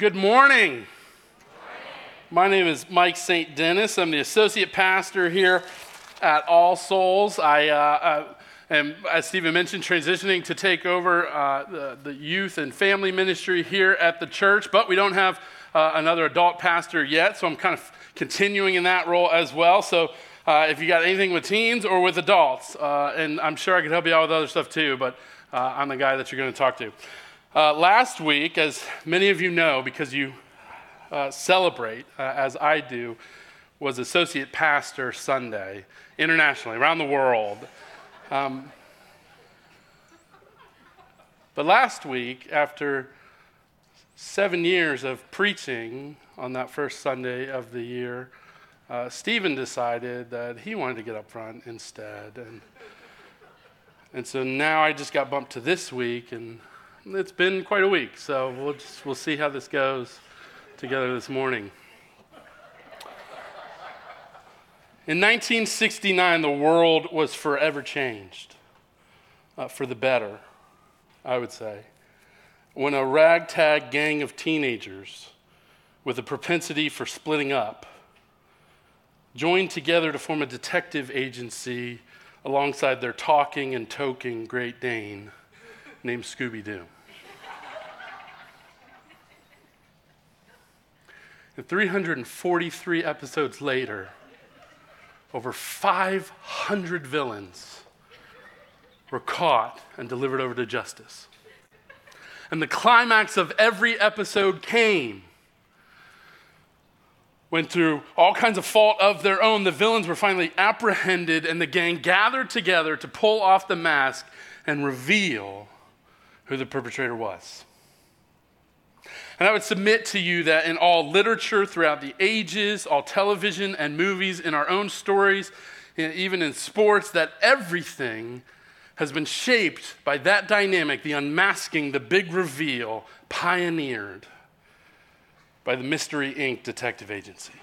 Good morning. My name is Mike St. Dennis. I'm the associate pastor here at All Souls. I uh, uh, am, as Stephen mentioned, transitioning to take over uh, the, the, youth and family ministry here at the church, but we don't have uh, another adult pastor yet, so I'm kind of continuing in that role as well. So uh, if you got anything with teens or with adults, uh, and I'm sure I could help you out with other stuff too, but I'm the guy that you're going to talk to. Uh, last week, as many of you know, because you uh, celebrate, uh, as I do, was Associate Pastor Sunday internationally, around the world. Um, but last week, after seven years of preaching on that first Sunday of the year, uh, Stephen decided that he wanted to get up front instead. And, and so now I just got bumped to this week, and it's been quite a week, so we'll, just, we'll see how this goes together this morning. In 1969, the world was forever changed uh, for the better, I would say, when a ragtag gang of teenagers with a propensity for splitting up joined together to form a detective agency alongside their talking and toking Great Dane named Scooby Doo. And 343 episodes later, over 500 villains were caught and delivered over to justice. And the climax of every episode came when, through all kinds of fault of their own, the villains were finally apprehended and the gang gathered together to pull off the mask and reveal who the perpetrator was. And I would submit to you that in all literature throughout the ages, all television and movies, in our own stories, even in sports, that everything has been shaped by that dynamic, the unmasking, the big reveal, pioneered by the Mystery Inc. detective agency.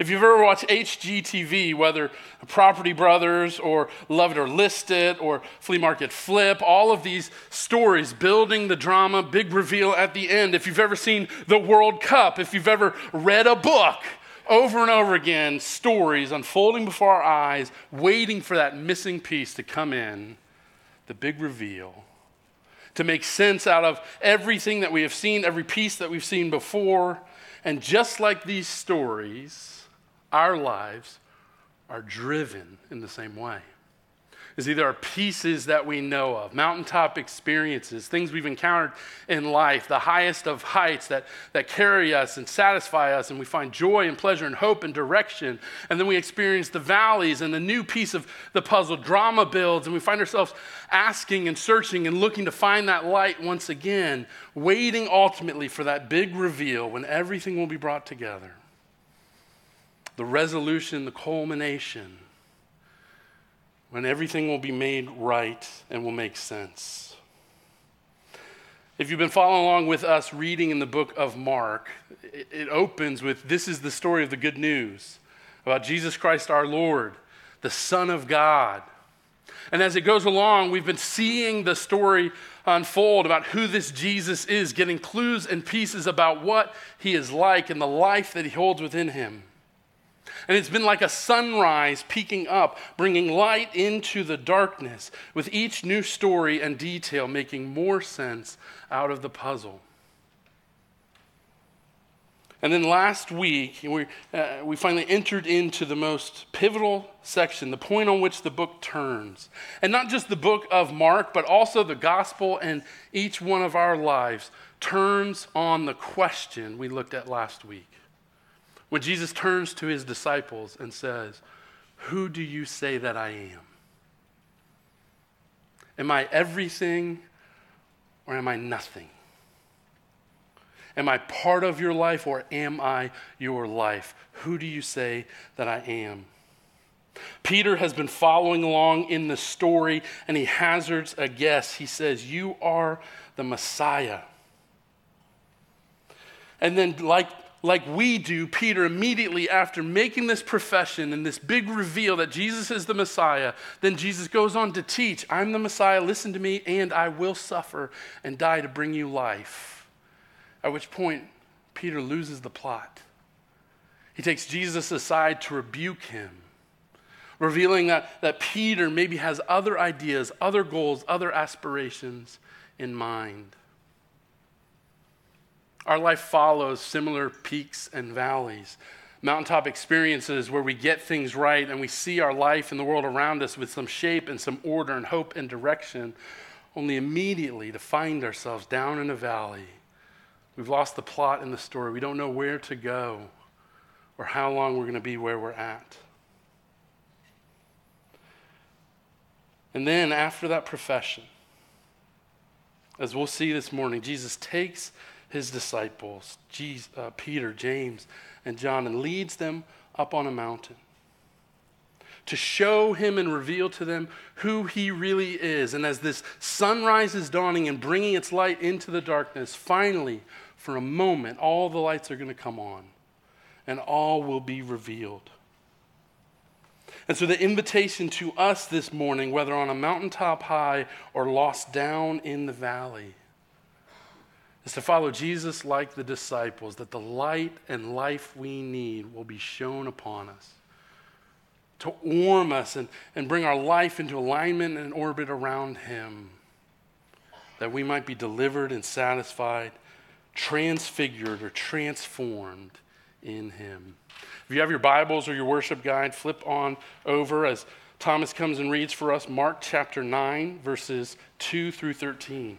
If you've ever watched HGTV, whether Property Brothers or Love It or List It or Flea Market Flip, all of these stories building the drama, big reveal at the end. If you've ever seen the World Cup, if you've ever read a book, over and over again, stories unfolding before our eyes, waiting for that missing piece to come in, the big reveal, to make sense out of everything that we have seen, every piece that we've seen before. And just like these stories, our lives are driven in the same way. Is either our pieces that we know of, mountaintop experiences, things we've encountered in life, the highest of heights that, that carry us and satisfy us, and we find joy and pleasure and hope and direction. And then we experience the valleys, and the new piece of the puzzle drama builds, and we find ourselves asking and searching and looking to find that light once again, waiting ultimately for that big reveal when everything will be brought together the resolution, the culmination, when everything will be made right and will make sense. If you've been following along with us reading in the book of Mark, it, opens with this is the story of the good news about Jesus Christ our Lord, the Son of God. And as it goes along, we've been seeing the story unfold about who this Jesus is, getting clues and pieces about what he is like and the life that he holds within him. And it's been like a sunrise peeking up, bringing light into the darkness, with each new story and detail making more sense out of the puzzle. And then last week, we, uh, we finally entered into the most pivotal section, the point on which the book turns. And not just the book of Mark, but also the gospel and each one of our lives turns on the question we looked at last week when Jesus turns to his disciples and says, Who do you say that I am? Am I everything or am I nothing? Am I part of your life or am I your life? Who do you say that I am? Peter has been following along in the story and he hazards a guess. He says, You are the Messiah. And then, like like we do, Peter, immediately after making this profession and this big reveal that Jesus is the Messiah, then Jesus goes on to teach, I'm the Messiah, listen to me, and I will suffer and die to bring you life. At which point, Peter loses the plot. He takes Jesus aside to rebuke him, revealing that, that Peter maybe has other ideas, other goals, other aspirations in mind. Our life follows similar peaks and valleys, mountaintop experiences where we get things right and we see our life and the world around us with some shape and some order and hope and direction, only immediately to find ourselves down in a valley. We've lost the plot in the story. We don't know where to go or how long we're going to be where we're at. And then after that profession, as we'll see this morning, Jesus takes his disciples, Jesus, uh, Peter, James, and John, and leads them up on a mountain to show him and reveal to them who he really is. And as this sunrise is dawning and bringing its light into the darkness, finally, for a moment, all the lights are going to come on and all will be revealed. And so, the invitation to us this morning, whether on a mountaintop high or lost down in the valley, is to follow Jesus like the disciples, that the light and life we need will be shown upon us, to warm us and, and bring our life into alignment and orbit around Him, that we might be delivered and satisfied, transfigured or transformed in Him. If you have your Bibles or your worship guide, flip on over as Thomas comes and reads for us Mark chapter 9, verses 2 through 13.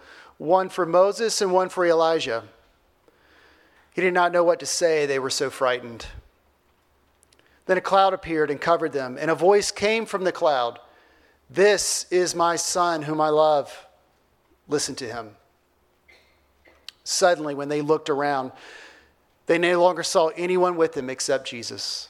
one for Moses and one for Elijah. He did not know what to say, they were so frightened. Then a cloud appeared and covered them, and a voice came from the cloud This is my son whom I love. Listen to him. Suddenly, when they looked around, they no longer saw anyone with them except Jesus.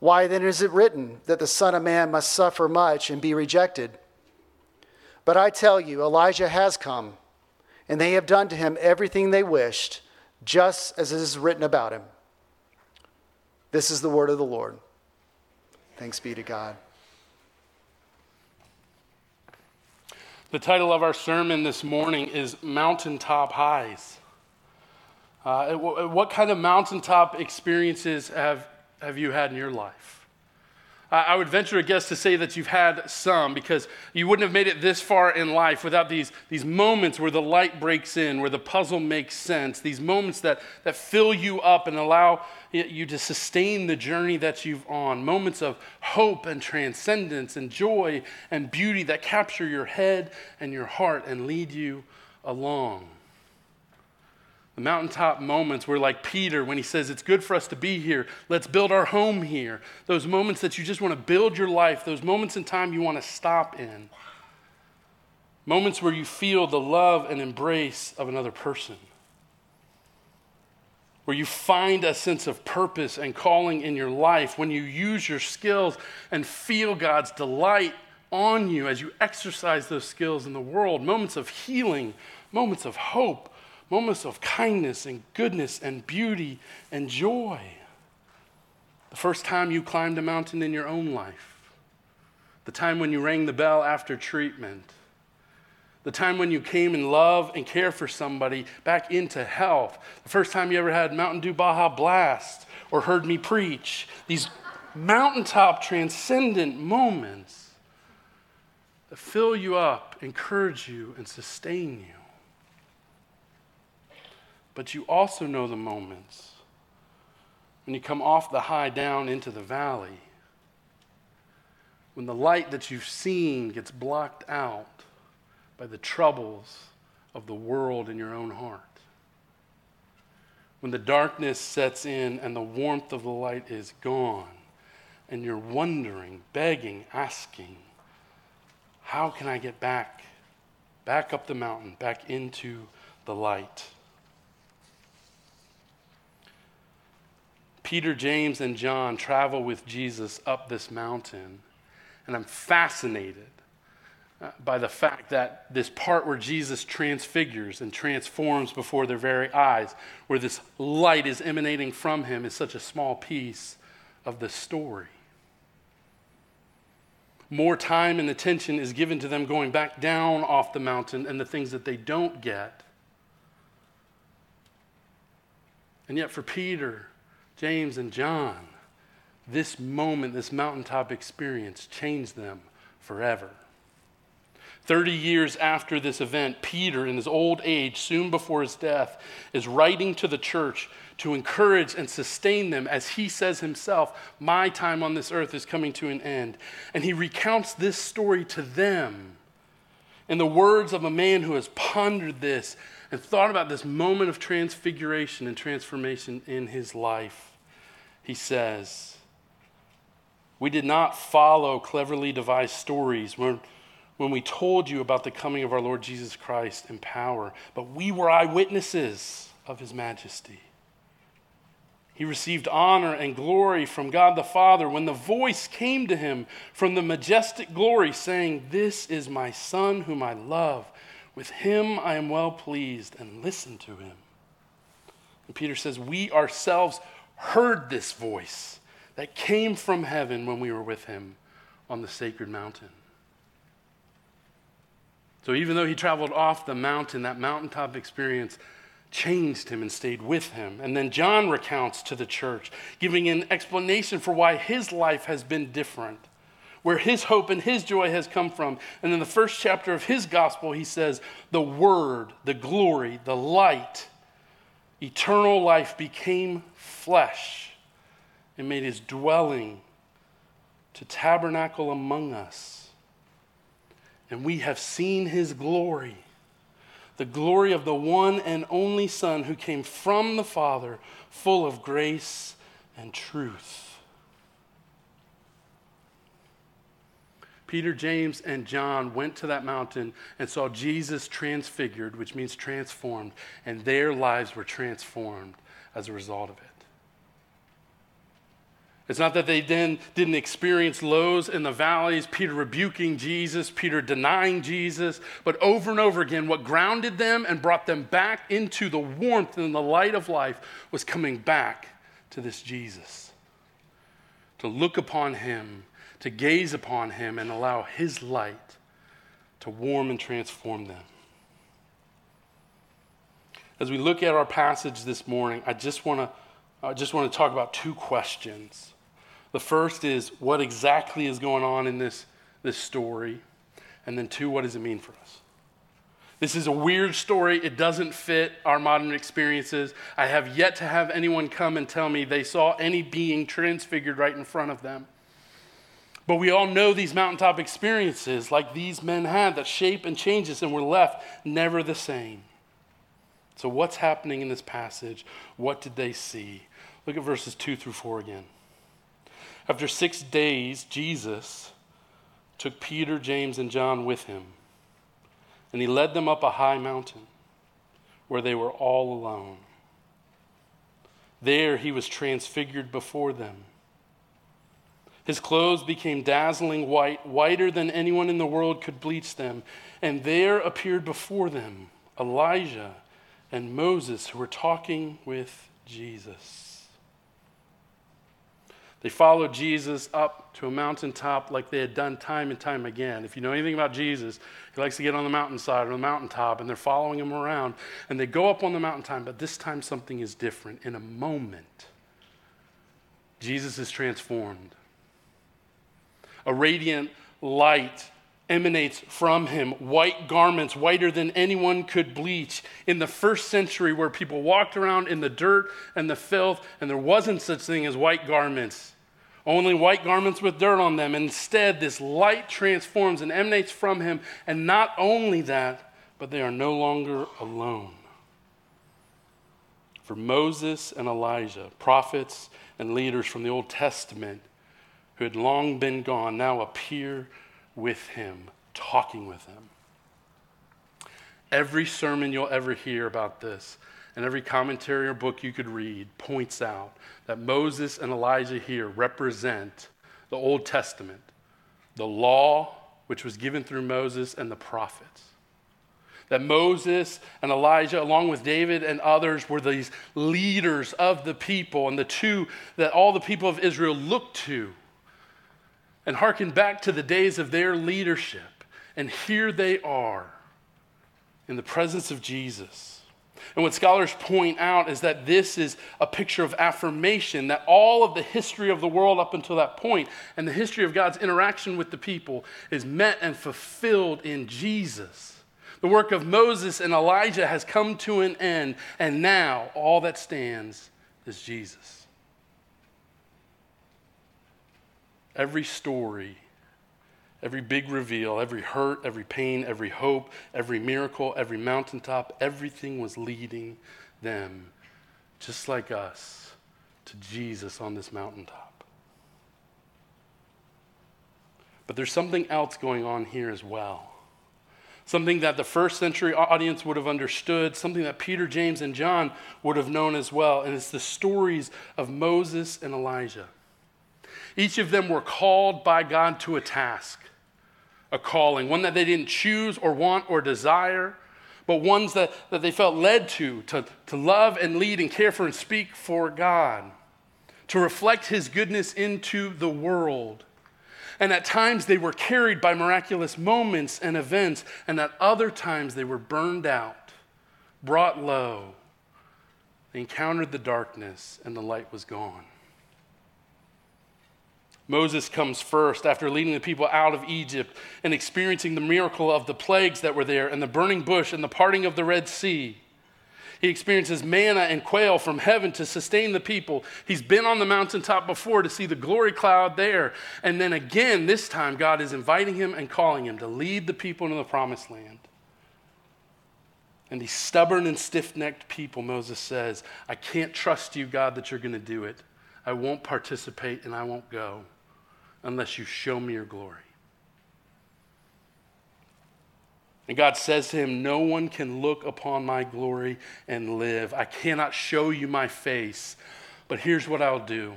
Why then is it written that the Son of Man must suffer much and be rejected? But I tell you, Elijah has come, and they have done to him everything they wished, just as it is written about him. This is the word of the Lord. Thanks be to God. The title of our sermon this morning is Mountaintop Highs. Uh, what kind of mountaintop experiences have have you had in your life? I would venture a guess to say that you've had some because you wouldn't have made it this far in life without these, these moments where the light breaks in, where the puzzle makes sense, these moments that, that fill you up and allow you to sustain the journey that you've on, moments of hope and transcendence and joy and beauty that capture your head and your heart and lead you along. Mountaintop moments where, like Peter when he says, It's good for us to be here. Let's build our home here. Those moments that you just want to build your life, those moments in time you want to stop in. Moments where you feel the love and embrace of another person. Where you find a sense of purpose and calling in your life. When you use your skills and feel God's delight on you as you exercise those skills in the world. Moments of healing, moments of hope moments of kindness and goodness and beauty and joy. The first time you climbed a mountain in your own life, the time when you rang the bell after treatment, the time when you came and love and care for somebody back into health, the first time you ever had Mountain Dew Baja Blast or heard me preach, these mountaintop transcendent moments that fill you up, encourage you, and sustain you. But you also know the moments when you come off the high down into the valley, when the light that you've seen gets blocked out by the troubles of the world in your own heart. When the darkness sets in and the warmth of the light is gone, and you're wondering, begging, asking, how can I get back, back up the mountain, back into the light? Peter, James, and John travel with Jesus up this mountain, and I'm fascinated uh, by the fact that this part where Jesus transfigures and transforms before their very eyes, where this light is emanating from him, is such a small piece of the story. More time and attention is given to them going back down off the mountain and the things that they don't get. And yet, for Peter, James, and John, this moment, this mountaintop experience changed them forever. 30 years after this event, Peter, in his old age, soon before his death, is writing to the church to encourage and sustain them as he says himself, My time on this earth is coming to an end. And he recounts this story to them in the words of a man who has pondered this and thought about this moment of transfiguration and transformation in his life he says, We did not follow cleverly devised stories when, when we told you about the coming of our Lord Jesus Christ in power, but we were eyewitnesses of his majesty. He received honor and glory from God the Father when the voice came to him from the majestic glory, saying, This is my Son whom I love. With him I am well pleased, and listen to him. And Peter says, We ourselves heard this voice that came from heaven when we were with him on the sacred mountain. So even though he traveled off the mountain, that mountaintop experience changed him and stayed with him. And then John recounts to the church, giving an explanation for why his life has been different, where his hope and his joy has come from. And in the first chapter of his gospel, he says, The Word, the glory, the light, eternal life became flesh and made his dwelling to tabernacle among us. And we have seen his glory, the glory of the one and only Son who came from the Father, full of grace and truth. Peter, James, and John went to that mountain and saw Jesus transfigured, which means transformed, and their lives were transformed as a result of it. It's not that they then didn't experience lows in the valleys, Peter rebuking Jesus, Peter denying Jesus, but over and over again, what grounded them and brought them back into the warmth and the light of life was coming back to this Jesus. To look upon him to gaze upon him and allow his light to warm and transform them. As we look at our passage this morning, I just want to I just want to talk about two questions. The first is what exactly is going on in this, this story? And then, two, what does it mean for us? This is a weird story. It doesn't fit our modern experiences. I have yet to have anyone come and tell me they saw any being transfigured right in front of them. But we all know these mountaintop experiences like these men had that shape and change us, and we're left never the same. So, what's happening in this passage? What did they see? Look at verses 2 through 4 again. After six days, Jesus took Peter, James, and John with him, and he led them up a high mountain where they were all alone. There he was transfigured before them his clothes became dazzling white, whiter than anyone in the world could bleach them. And there appeared before them Elijah and Moses, who were talking with Jesus. They followed Jesus up to a mountaintop like they had done time and time again. If you know anything about Jesus, he likes to get on the mountainside or the mountaintop, and they're following him around. And they go up on the mountaintop, but this time something is different. In a moment, Jesus is transformed a radiant light emanates from him white garments, whiter than anyone could bleach. In the first century, where people walked around in the dirt and the filth, and there wasn't such thing as white garments, only white garments with dirt on them. Instead, this light transforms and emanates from him. And not only that, but they are no longer alone. For Moses and Elijah, prophets and leaders from the Old Testament who had long been gone, now appear with him, talking with him. Every sermon you'll ever hear about this, and every commentary or book you could read, points out that Moses and Elijah here represent the Old Testament, the law which was given through Moses and the prophets. That Moses and Elijah, along with David and others, were these leaders of the people, and the two that all the people of Israel looked to and hearken back to the days of their leadership. And here they are in the presence of Jesus. And what scholars point out is that this is a picture of affirmation that all of the history of the world up until that point and the history of God's interaction with the people is met and fulfilled in Jesus. The work of Moses and Elijah has come to an end, and now all that stands is Jesus. Every story, every big reveal, every hurt, every pain, every hope, every miracle, every mountaintop, everything was leading them, just like us, to Jesus on this mountaintop. But there's something else going on here as well. Something that the first century audience would have understood, something that Peter, James, and John would have known as well, and it's the stories of Moses and Elijah. Each of them were called by God to a task, a calling, one that they didn't choose or want or desire, but ones that, that they felt led to, to, to love and lead and care for and speak for God, to reflect His goodness into the world. And at times they were carried by miraculous moments and events, and at other times they were burned out, brought low. They encountered the darkness, and the light was gone. Moses comes first after leading the people out of Egypt and experiencing the miracle of the plagues that were there and the burning bush and the parting of the Red Sea. He experiences manna and quail from heaven to sustain the people. He's been on the mountaintop before to see the glory cloud there. And then again, this time, God is inviting him and calling him to lead the people into the promised land. And these stubborn and stiff necked people, Moses says, I can't trust you, God, that you're going to do it. I won't participate and I won't go unless you show me your glory. And God says to him, No one can look upon my glory and live. I cannot show you my face, but here's what I'll do.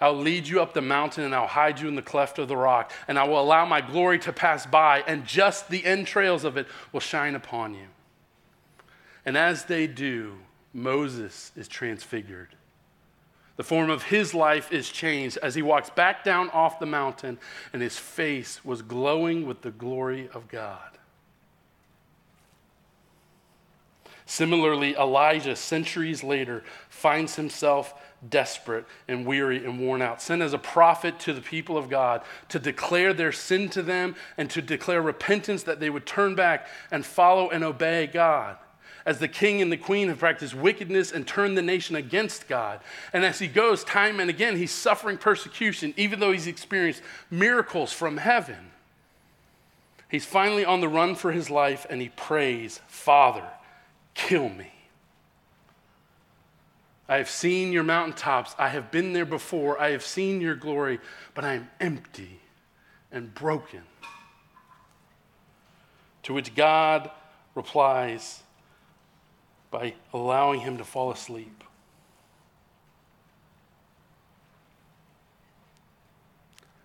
I'll lead you up the mountain and I'll hide you in the cleft of the rock, and I will allow my glory to pass by, and just the entrails of it will shine upon you. And as they do, Moses is transfigured. The form of his life is changed as he walks back down off the mountain, and his face was glowing with the glory of God. Similarly, Elijah, centuries later, finds himself desperate and weary and worn out, sent as a prophet to the people of God to declare their sin to them and to declare repentance that they would turn back and follow and obey God as the king and the queen have practiced wickedness and turned the nation against God. And as he goes time and again, he's suffering persecution, even though he's experienced miracles from heaven. He's finally on the run for his life and he prays, Father, kill me. I have seen your mountaintops. I have been there before. I have seen your glory, but I am empty and broken. To which God replies, by allowing him to fall asleep.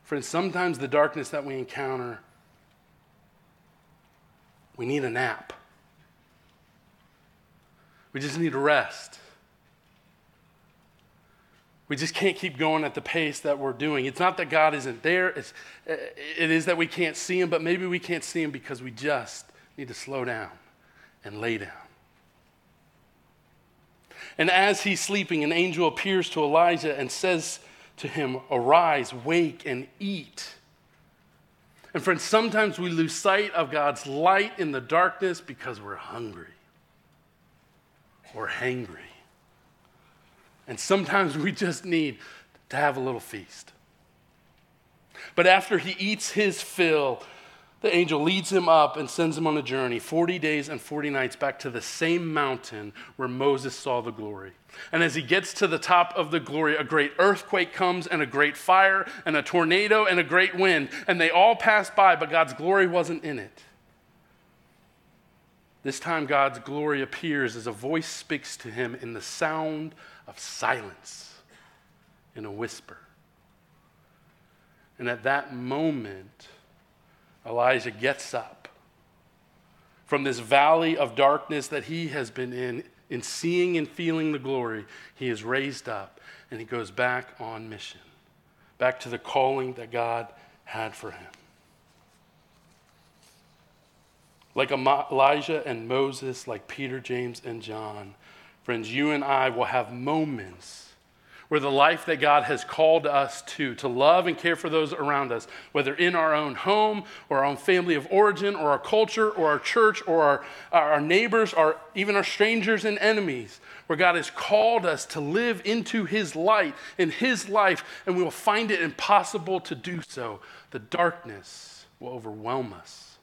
Friends, sometimes the darkness that we encounter, we need a nap. We just need rest. We just can't keep going at the pace that we're doing. It's not that God isn't there, it's, it is that we can't see Him, but maybe we can't see Him because we just need to slow down and lay down. And as he's sleeping, an angel appears to Elijah and says to him, Arise, wake, and eat. And friends, sometimes we lose sight of God's light in the darkness because we're hungry or hangry. And sometimes we just need to have a little feast. But after he eats his fill, the angel leads him up and sends him on a journey 40 days and 40 nights back to the same mountain where Moses saw the glory. And as he gets to the top of the glory, a great earthquake comes, and a great fire, and a tornado, and a great wind. And they all pass by, but God's glory wasn't in it. This time, God's glory appears as a voice speaks to him in the sound of silence, in a whisper. And at that moment, Elijah gets up from this valley of darkness that he has been in, in seeing and feeling the glory. He is raised up and he goes back on mission, back to the calling that God had for him. Like Elijah and Moses, like Peter, James, and John, friends, you and I will have moments where the life that God has called us to, to love and care for those around us, whether in our own home or our own family of origin or our culture or our church or our, our neighbors or even our strangers and enemies, where God has called us to live into His light, in His life, and we will find it impossible to do so. The darkness will overwhelm us.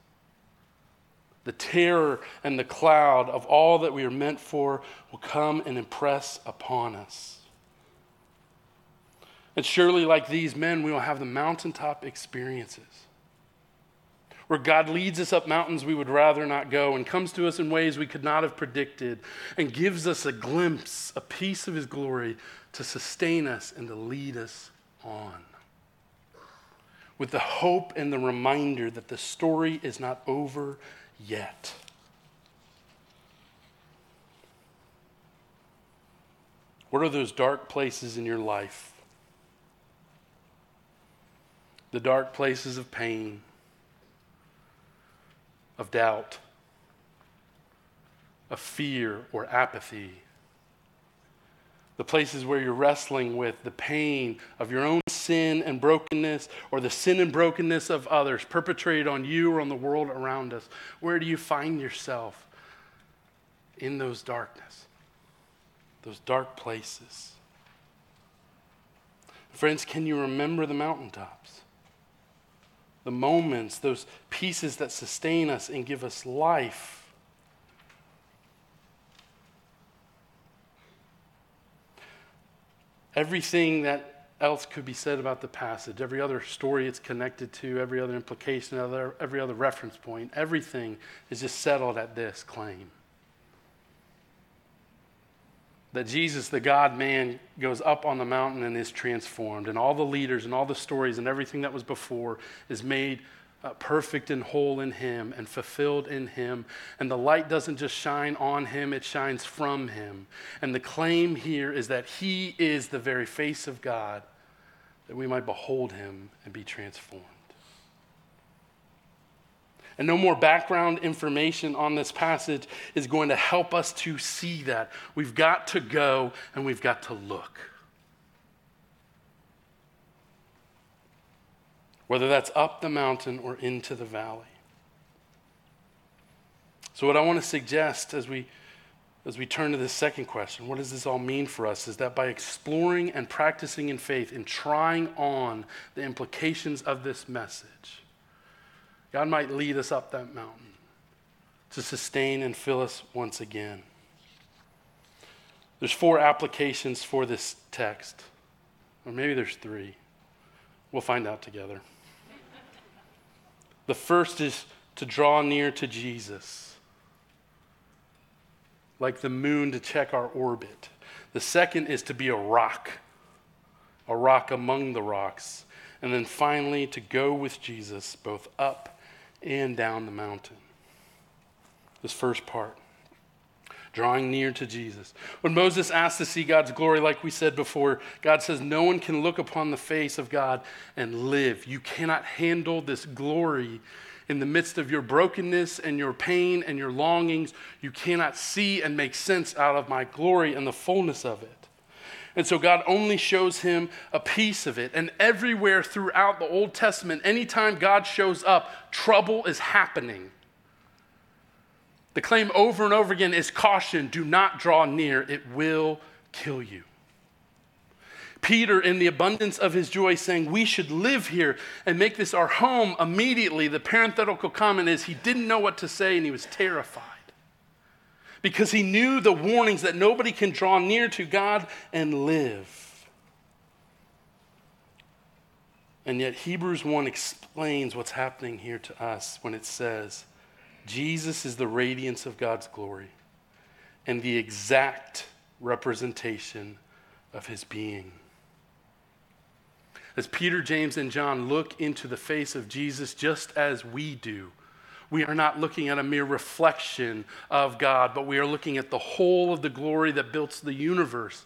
The terror and the cloud of all that we are meant for will come and impress upon us. And surely, like these men, we will have the mountaintop experiences where God leads us up mountains we would rather not go and comes to us in ways we could not have predicted and gives us a glimpse, a piece of His glory to sustain us and to lead us on. With the hope and the reminder that the story is not over yet. What are those dark places in your life the dark places of pain, of doubt, of fear or apathy, the places where you're wrestling with the pain of your own sin and brokenness or the sin and brokenness of others perpetrated on you or on the world around us. Where do you find yourself in those darkness, those dark places? Friends, can you remember the mountaintops? The moments, those pieces that sustain us and give us life. Everything that else could be said about the passage, every other story it's connected to, every other implication, every other reference point, everything is just settled at this claim that Jesus, the God man, goes up on the mountain and is transformed, and all the leaders and all the stories and everything that was before is made uh, perfect and whole in him and fulfilled in him. And the light doesn't just shine on him, it shines from him. And the claim here is that he is the very face of God, that we might behold him and be transformed. And no more background information on this passage is going to help us to see that. We've got to go and we've got to look. Whether that's up the mountain or into the valley. So, what I want to suggest as we as we turn to the second question, what does this all mean for us? Is that by exploring and practicing in faith and trying on the implications of this message, God might lead us up that mountain to sustain and fill us once again. There's four applications for this text, or maybe there's three. We'll find out together. the first is to draw near to Jesus, like the moon to check our orbit. The second is to be a rock, a rock among the rocks. And then finally, to go with Jesus both up and down the mountain. This first part drawing near to Jesus. When Moses asked to see God's glory, like we said before, God says, No one can look upon the face of God and live. You cannot handle this glory in the midst of your brokenness and your pain and your longings. You cannot see and make sense out of my glory and the fullness of it. And so God only shows him a piece of it. And everywhere throughout the Old Testament, anytime God shows up, trouble is happening. The claim over and over again is caution do not draw near, it will kill you. Peter, in the abundance of his joy, saying, We should live here and make this our home immediately. The parenthetical comment is he didn't know what to say and he was terrified because he knew the warnings that nobody can draw near to God and live. And yet, Hebrews 1 explains what's happening here to us when it says, Jesus is the radiance of God's glory and the exact representation of his being. As Peter, James, and John look into the face of Jesus just as we do, we are not looking at a mere reflection of God, but we are looking at the whole of the glory that builds the universe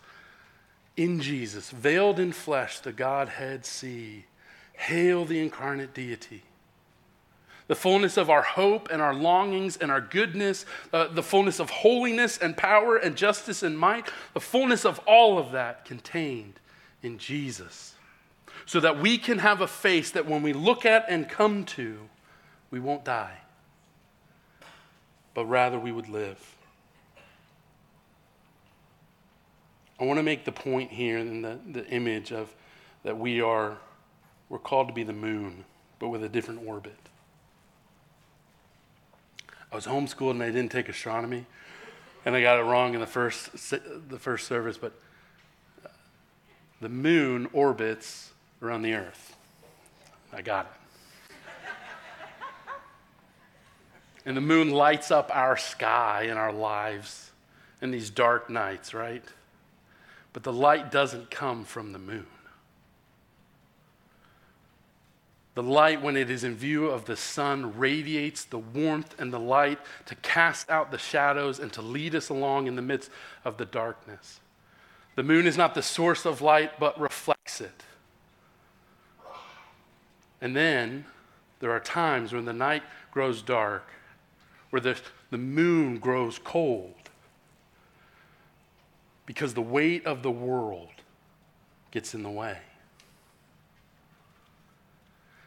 in Jesus, veiled in flesh, the Godhead see. Hail the incarnate deity. The fullness of our hope and our longings and our goodness, uh, the fullness of holiness and power and justice and might, the fullness of all of that contained in Jesus. So that we can have a face that when we look at and come to, we won't die but rather we would live. I want to make the point here in the, the image of that we are we're called to be the moon, but with a different orbit. I was homeschooled and I didn't take astronomy, and I got it wrong in the first the first service, but the moon orbits around the earth. I got it. And the moon lights up our sky and our lives in these dark nights, right? But the light doesn't come from the moon. The light, when it is in view of the sun, radiates the warmth and the light to cast out the shadows and to lead us along in the midst of the darkness. The moon is not the source of light, but reflects it. And then there are times when the night grows dark where the, the moon grows cold because the weight of the world gets in the way.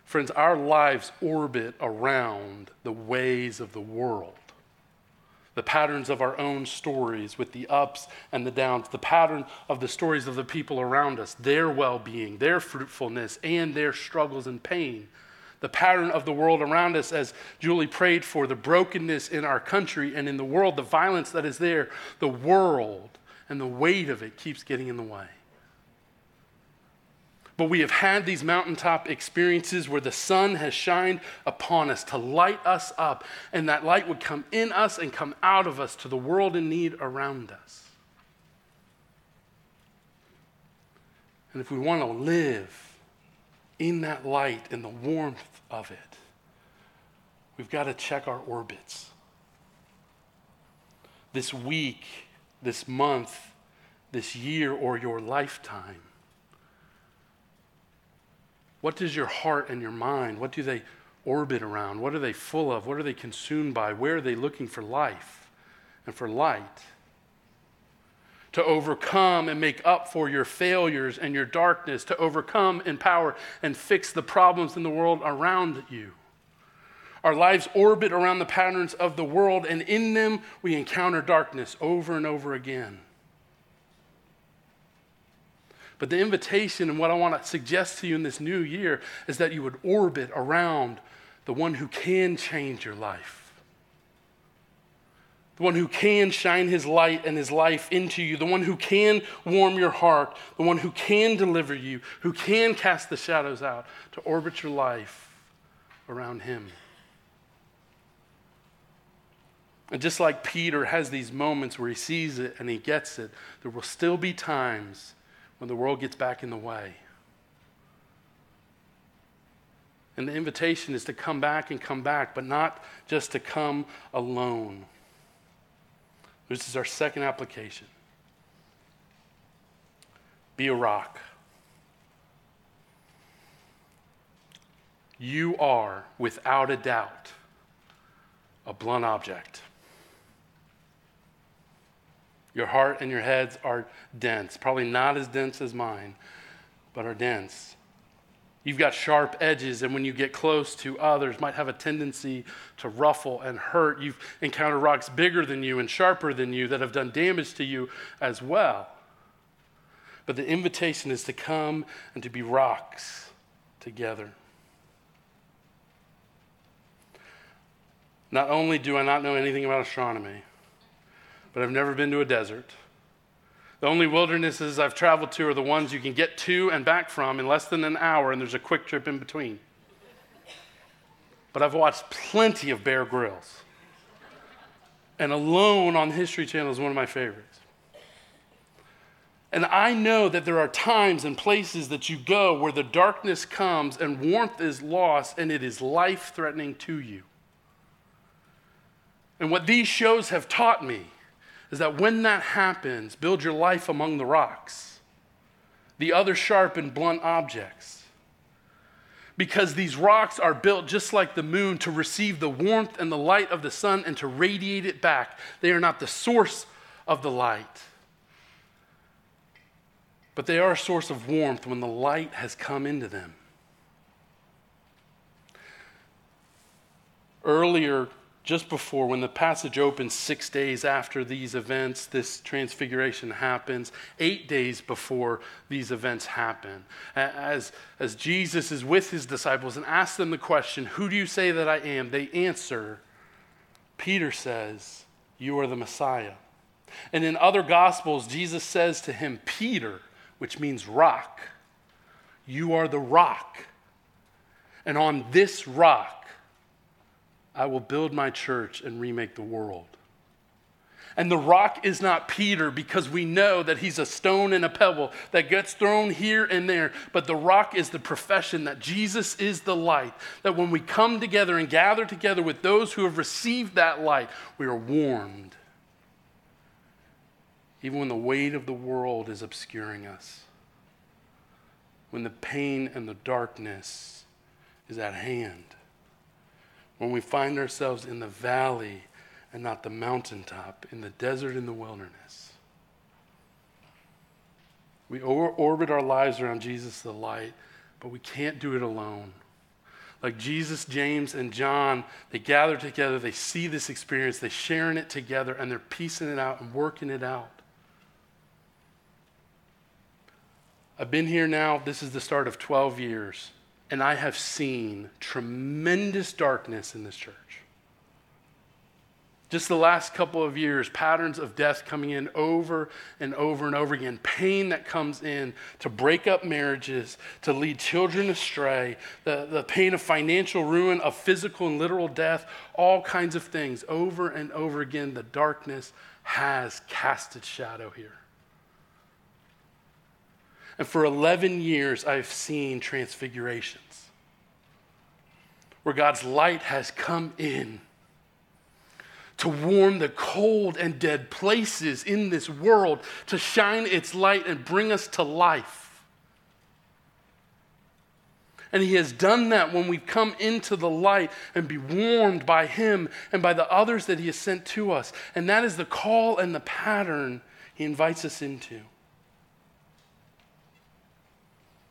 Friends, our lives orbit around the ways of the world. The patterns of our own stories with the ups and the downs, the pattern of the stories of the people around us, their well being, their fruitfulness, and their struggles and pain the pattern of the world around us, as Julie prayed for, the brokenness in our country and in the world, the violence that is there, the world and the weight of it keeps getting in the way. But we have had these mountaintop experiences where the sun has shined upon us to light us up, and that light would come in us and come out of us to the world in need around us. And if we want to live in that light and the warmth of it, we've got to check our orbits. This week, this month, this year, or your lifetime. What does your heart and your mind, what do they orbit around? What are they full of? What are they consumed by? Where are they looking for life and for light? To overcome and make up for your failures and your darkness, to overcome, empower, and fix the problems in the world around you. Our lives orbit around the patterns of the world, and in them we encounter darkness over and over again. But the invitation and what I want to suggest to you in this new year is that you would orbit around the one who can change your life the one who can shine his light and his life into you, the one who can warm your heart, the one who can deliver you, who can cast the shadows out, to orbit your life around him. And just like Peter has these moments where he sees it and he gets it, there will still be times when the world gets back in the way. And the invitation is to come back and come back, but not just to come alone. This is our second application. Be a rock. You are, without a doubt, a blunt object. Your heart and your heads are dense, probably not as dense as mine, but are dense. You've got sharp edges, and when you get close to others, might have a tendency to ruffle and hurt. You've encountered rocks bigger than you and sharper than you that have done damage to you as well. But the invitation is to come and to be rocks together. Not only do I not know anything about astronomy, but I've never been to a desert. The only wildernesses I've traveled to are the ones you can get to and back from in less than an hour, and there's a quick trip in between. But I've watched plenty of Bear Grylls. And Alone on History Channel is one of my favorites. And I know that there are times and places that you go where the darkness comes and warmth is lost and it is life threatening to you. And what these shows have taught me is that when that happens, build your life among the rocks, the other sharp and blunt objects. Because these rocks are built just like the moon to receive the warmth and the light of the sun and to radiate it back. They are not the source of the light, but they are a source of warmth when the light has come into them. Earlier just before, when the passage opens six days after these events, this transfiguration happens, eight days before these events happen, as, as Jesus is with his disciples and asks them the question, Who do you say that I am? They answer, Peter says, You are the Messiah. And in other gospels, Jesus says to him, Peter, which means rock, you are the rock. And on this rock, I will build my church and remake the world. And the rock is not Peter because we know that he's a stone and a pebble that gets thrown here and there. But the rock is the profession that Jesus is the light. That when we come together and gather together with those who have received that light, we are warmed. Even when the weight of the world is obscuring us, when the pain and the darkness is at hand when we find ourselves in the valley and not the mountaintop, in the desert in the wilderness. We orbit our lives around Jesus the light, but we can't do it alone. Like Jesus, James, and John, they gather together, they see this experience, they're sharing it together, and they're piecing it out and working it out. I've been here now, this is the start of 12 years and I have seen tremendous darkness in this church. Just the last couple of years, patterns of death coming in over and over and over again, pain that comes in to break up marriages, to lead children astray, the, the pain of financial ruin, of physical and literal death, all kinds of things. Over and over again, the darkness has cast its shadow here. And for 11 years, I've seen transfigurations where God's light has come in to warm the cold and dead places in this world, to shine its light and bring us to life. And He has done that when we've come into the light and be warmed by Him and by the others that He has sent to us. And that is the call and the pattern He invites us into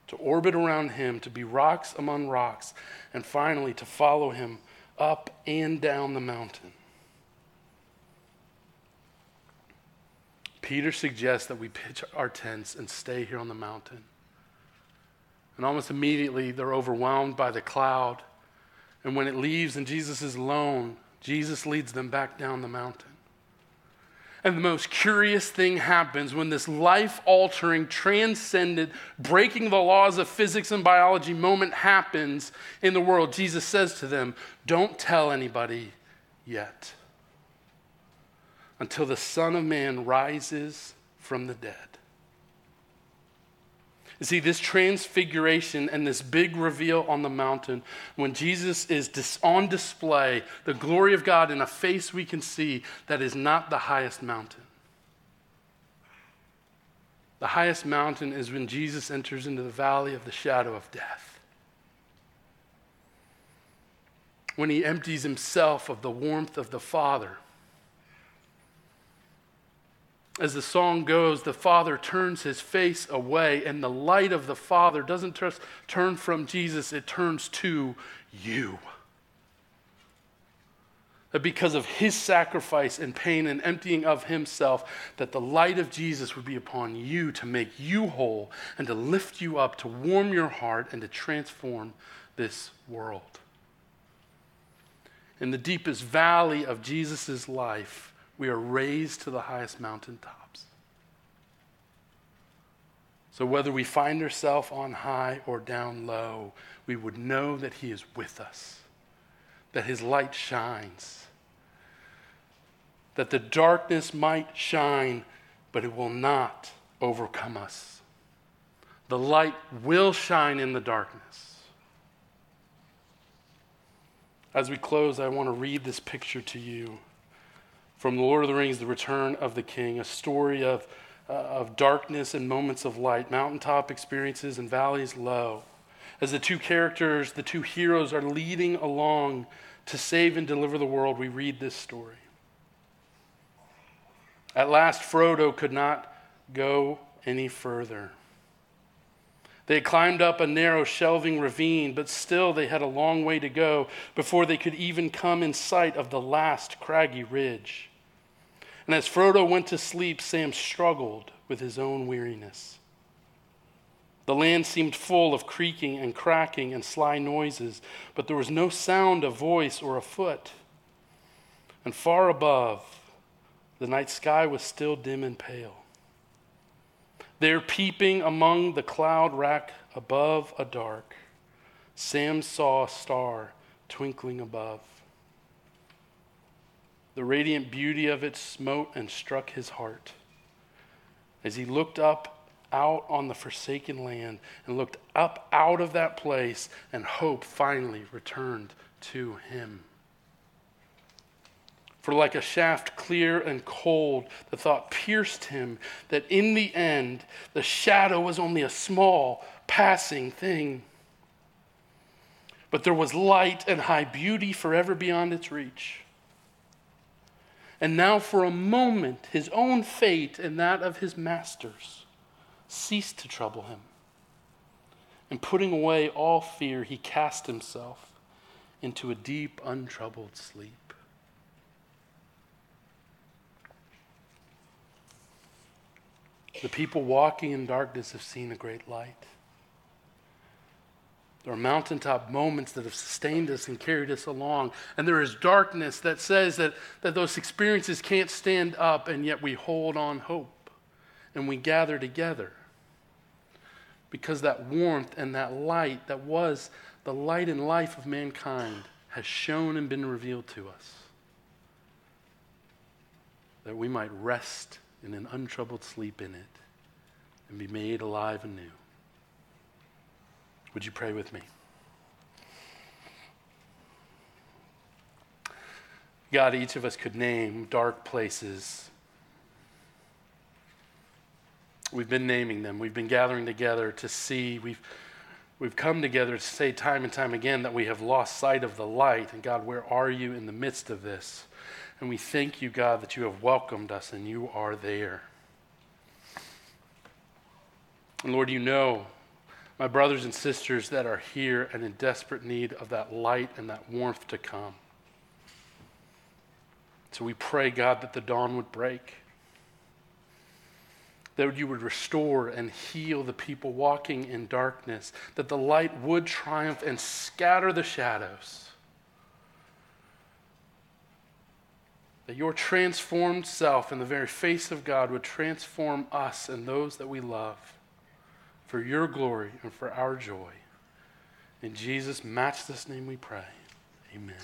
to orbit around him, to be rocks among rocks, and finally to follow him up and down the mountain. Peter suggests that we pitch our tents and stay here on the mountain. And almost immediately, they're overwhelmed by the cloud. And when it leaves and Jesus is alone, Jesus leads them back down the mountain. And the most curious thing happens when this life altering, transcendent, breaking the laws of physics and biology moment happens in the world. Jesus says to them, Don't tell anybody yet until the Son of Man rises from the dead. You see, this transfiguration and this big reveal on the mountain, when Jesus is dis- on display, the glory of God in a face we can see, that is not the highest mountain. The highest mountain is when Jesus enters into the valley of the shadow of death. When he empties himself of the warmth of the Father as the song goes, the Father turns his face away, and the light of the Father doesn't just turn from Jesus, it turns to you. That because of his sacrifice and pain and emptying of himself, that the light of Jesus would be upon you to make you whole and to lift you up, to warm your heart, and to transform this world. In the deepest valley of Jesus' life, we are raised to the highest mountaintops. So, whether we find ourselves on high or down low, we would know that He is with us, that His light shines, that the darkness might shine, but it will not overcome us. The light will shine in the darkness. As we close, I want to read this picture to you from The Lord of the Rings, The Return of the King, a story of, uh, of darkness and moments of light, mountaintop experiences and valleys low. As the two characters, the two heroes, are leading along to save and deliver the world, we read this story. At last, Frodo could not go any further. They had climbed up a narrow, shelving ravine, but still they had a long way to go before they could even come in sight of the last craggy ridge. And as Frodo went to sleep, Sam struggled with his own weariness. The land seemed full of creaking and cracking and sly noises, but there was no sound of voice or a foot. And far above, the night sky was still dim and pale. There, peeping among the cloud rack above a dark, Sam saw a star twinkling above. The radiant beauty of it smote and struck his heart. As he looked up out on the forsaken land and looked up out of that place, and hope finally returned to him. For like a shaft clear and cold, the thought pierced him that in the end, the shadow was only a small, passing thing. But there was light and high beauty forever beyond its reach. And now, for a moment, his own fate and that of his masters ceased to trouble him. And putting away all fear, he cast himself into a deep, untroubled sleep. The people walking in darkness have seen a great light. There are mountaintop moments that have sustained us and carried us along. And there is darkness that says that, that those experiences can't stand up, and yet we hold on hope and we gather together. Because that warmth and that light that was the light and life of mankind has shown and been revealed to us. That we might rest in an untroubled sleep in it and be made alive anew. Would you pray with me? God, each of us could name dark places. We've been naming them. We've been gathering together to see. We've, we've come together to say time and time again that we have lost sight of the light. And God, where are you in the midst of this? And we thank you, God, that you have welcomed us and you are there. And Lord, you know my brothers and sisters that are here and in desperate need of that light and that warmth to come. So we pray, God, that the dawn would break, that you would restore and heal the people walking in darkness, that the light would triumph and scatter the shadows. That your transformed self in the very face of God would transform us and those that we love for your glory and for our joy. In Jesus' matchless name we pray. Amen.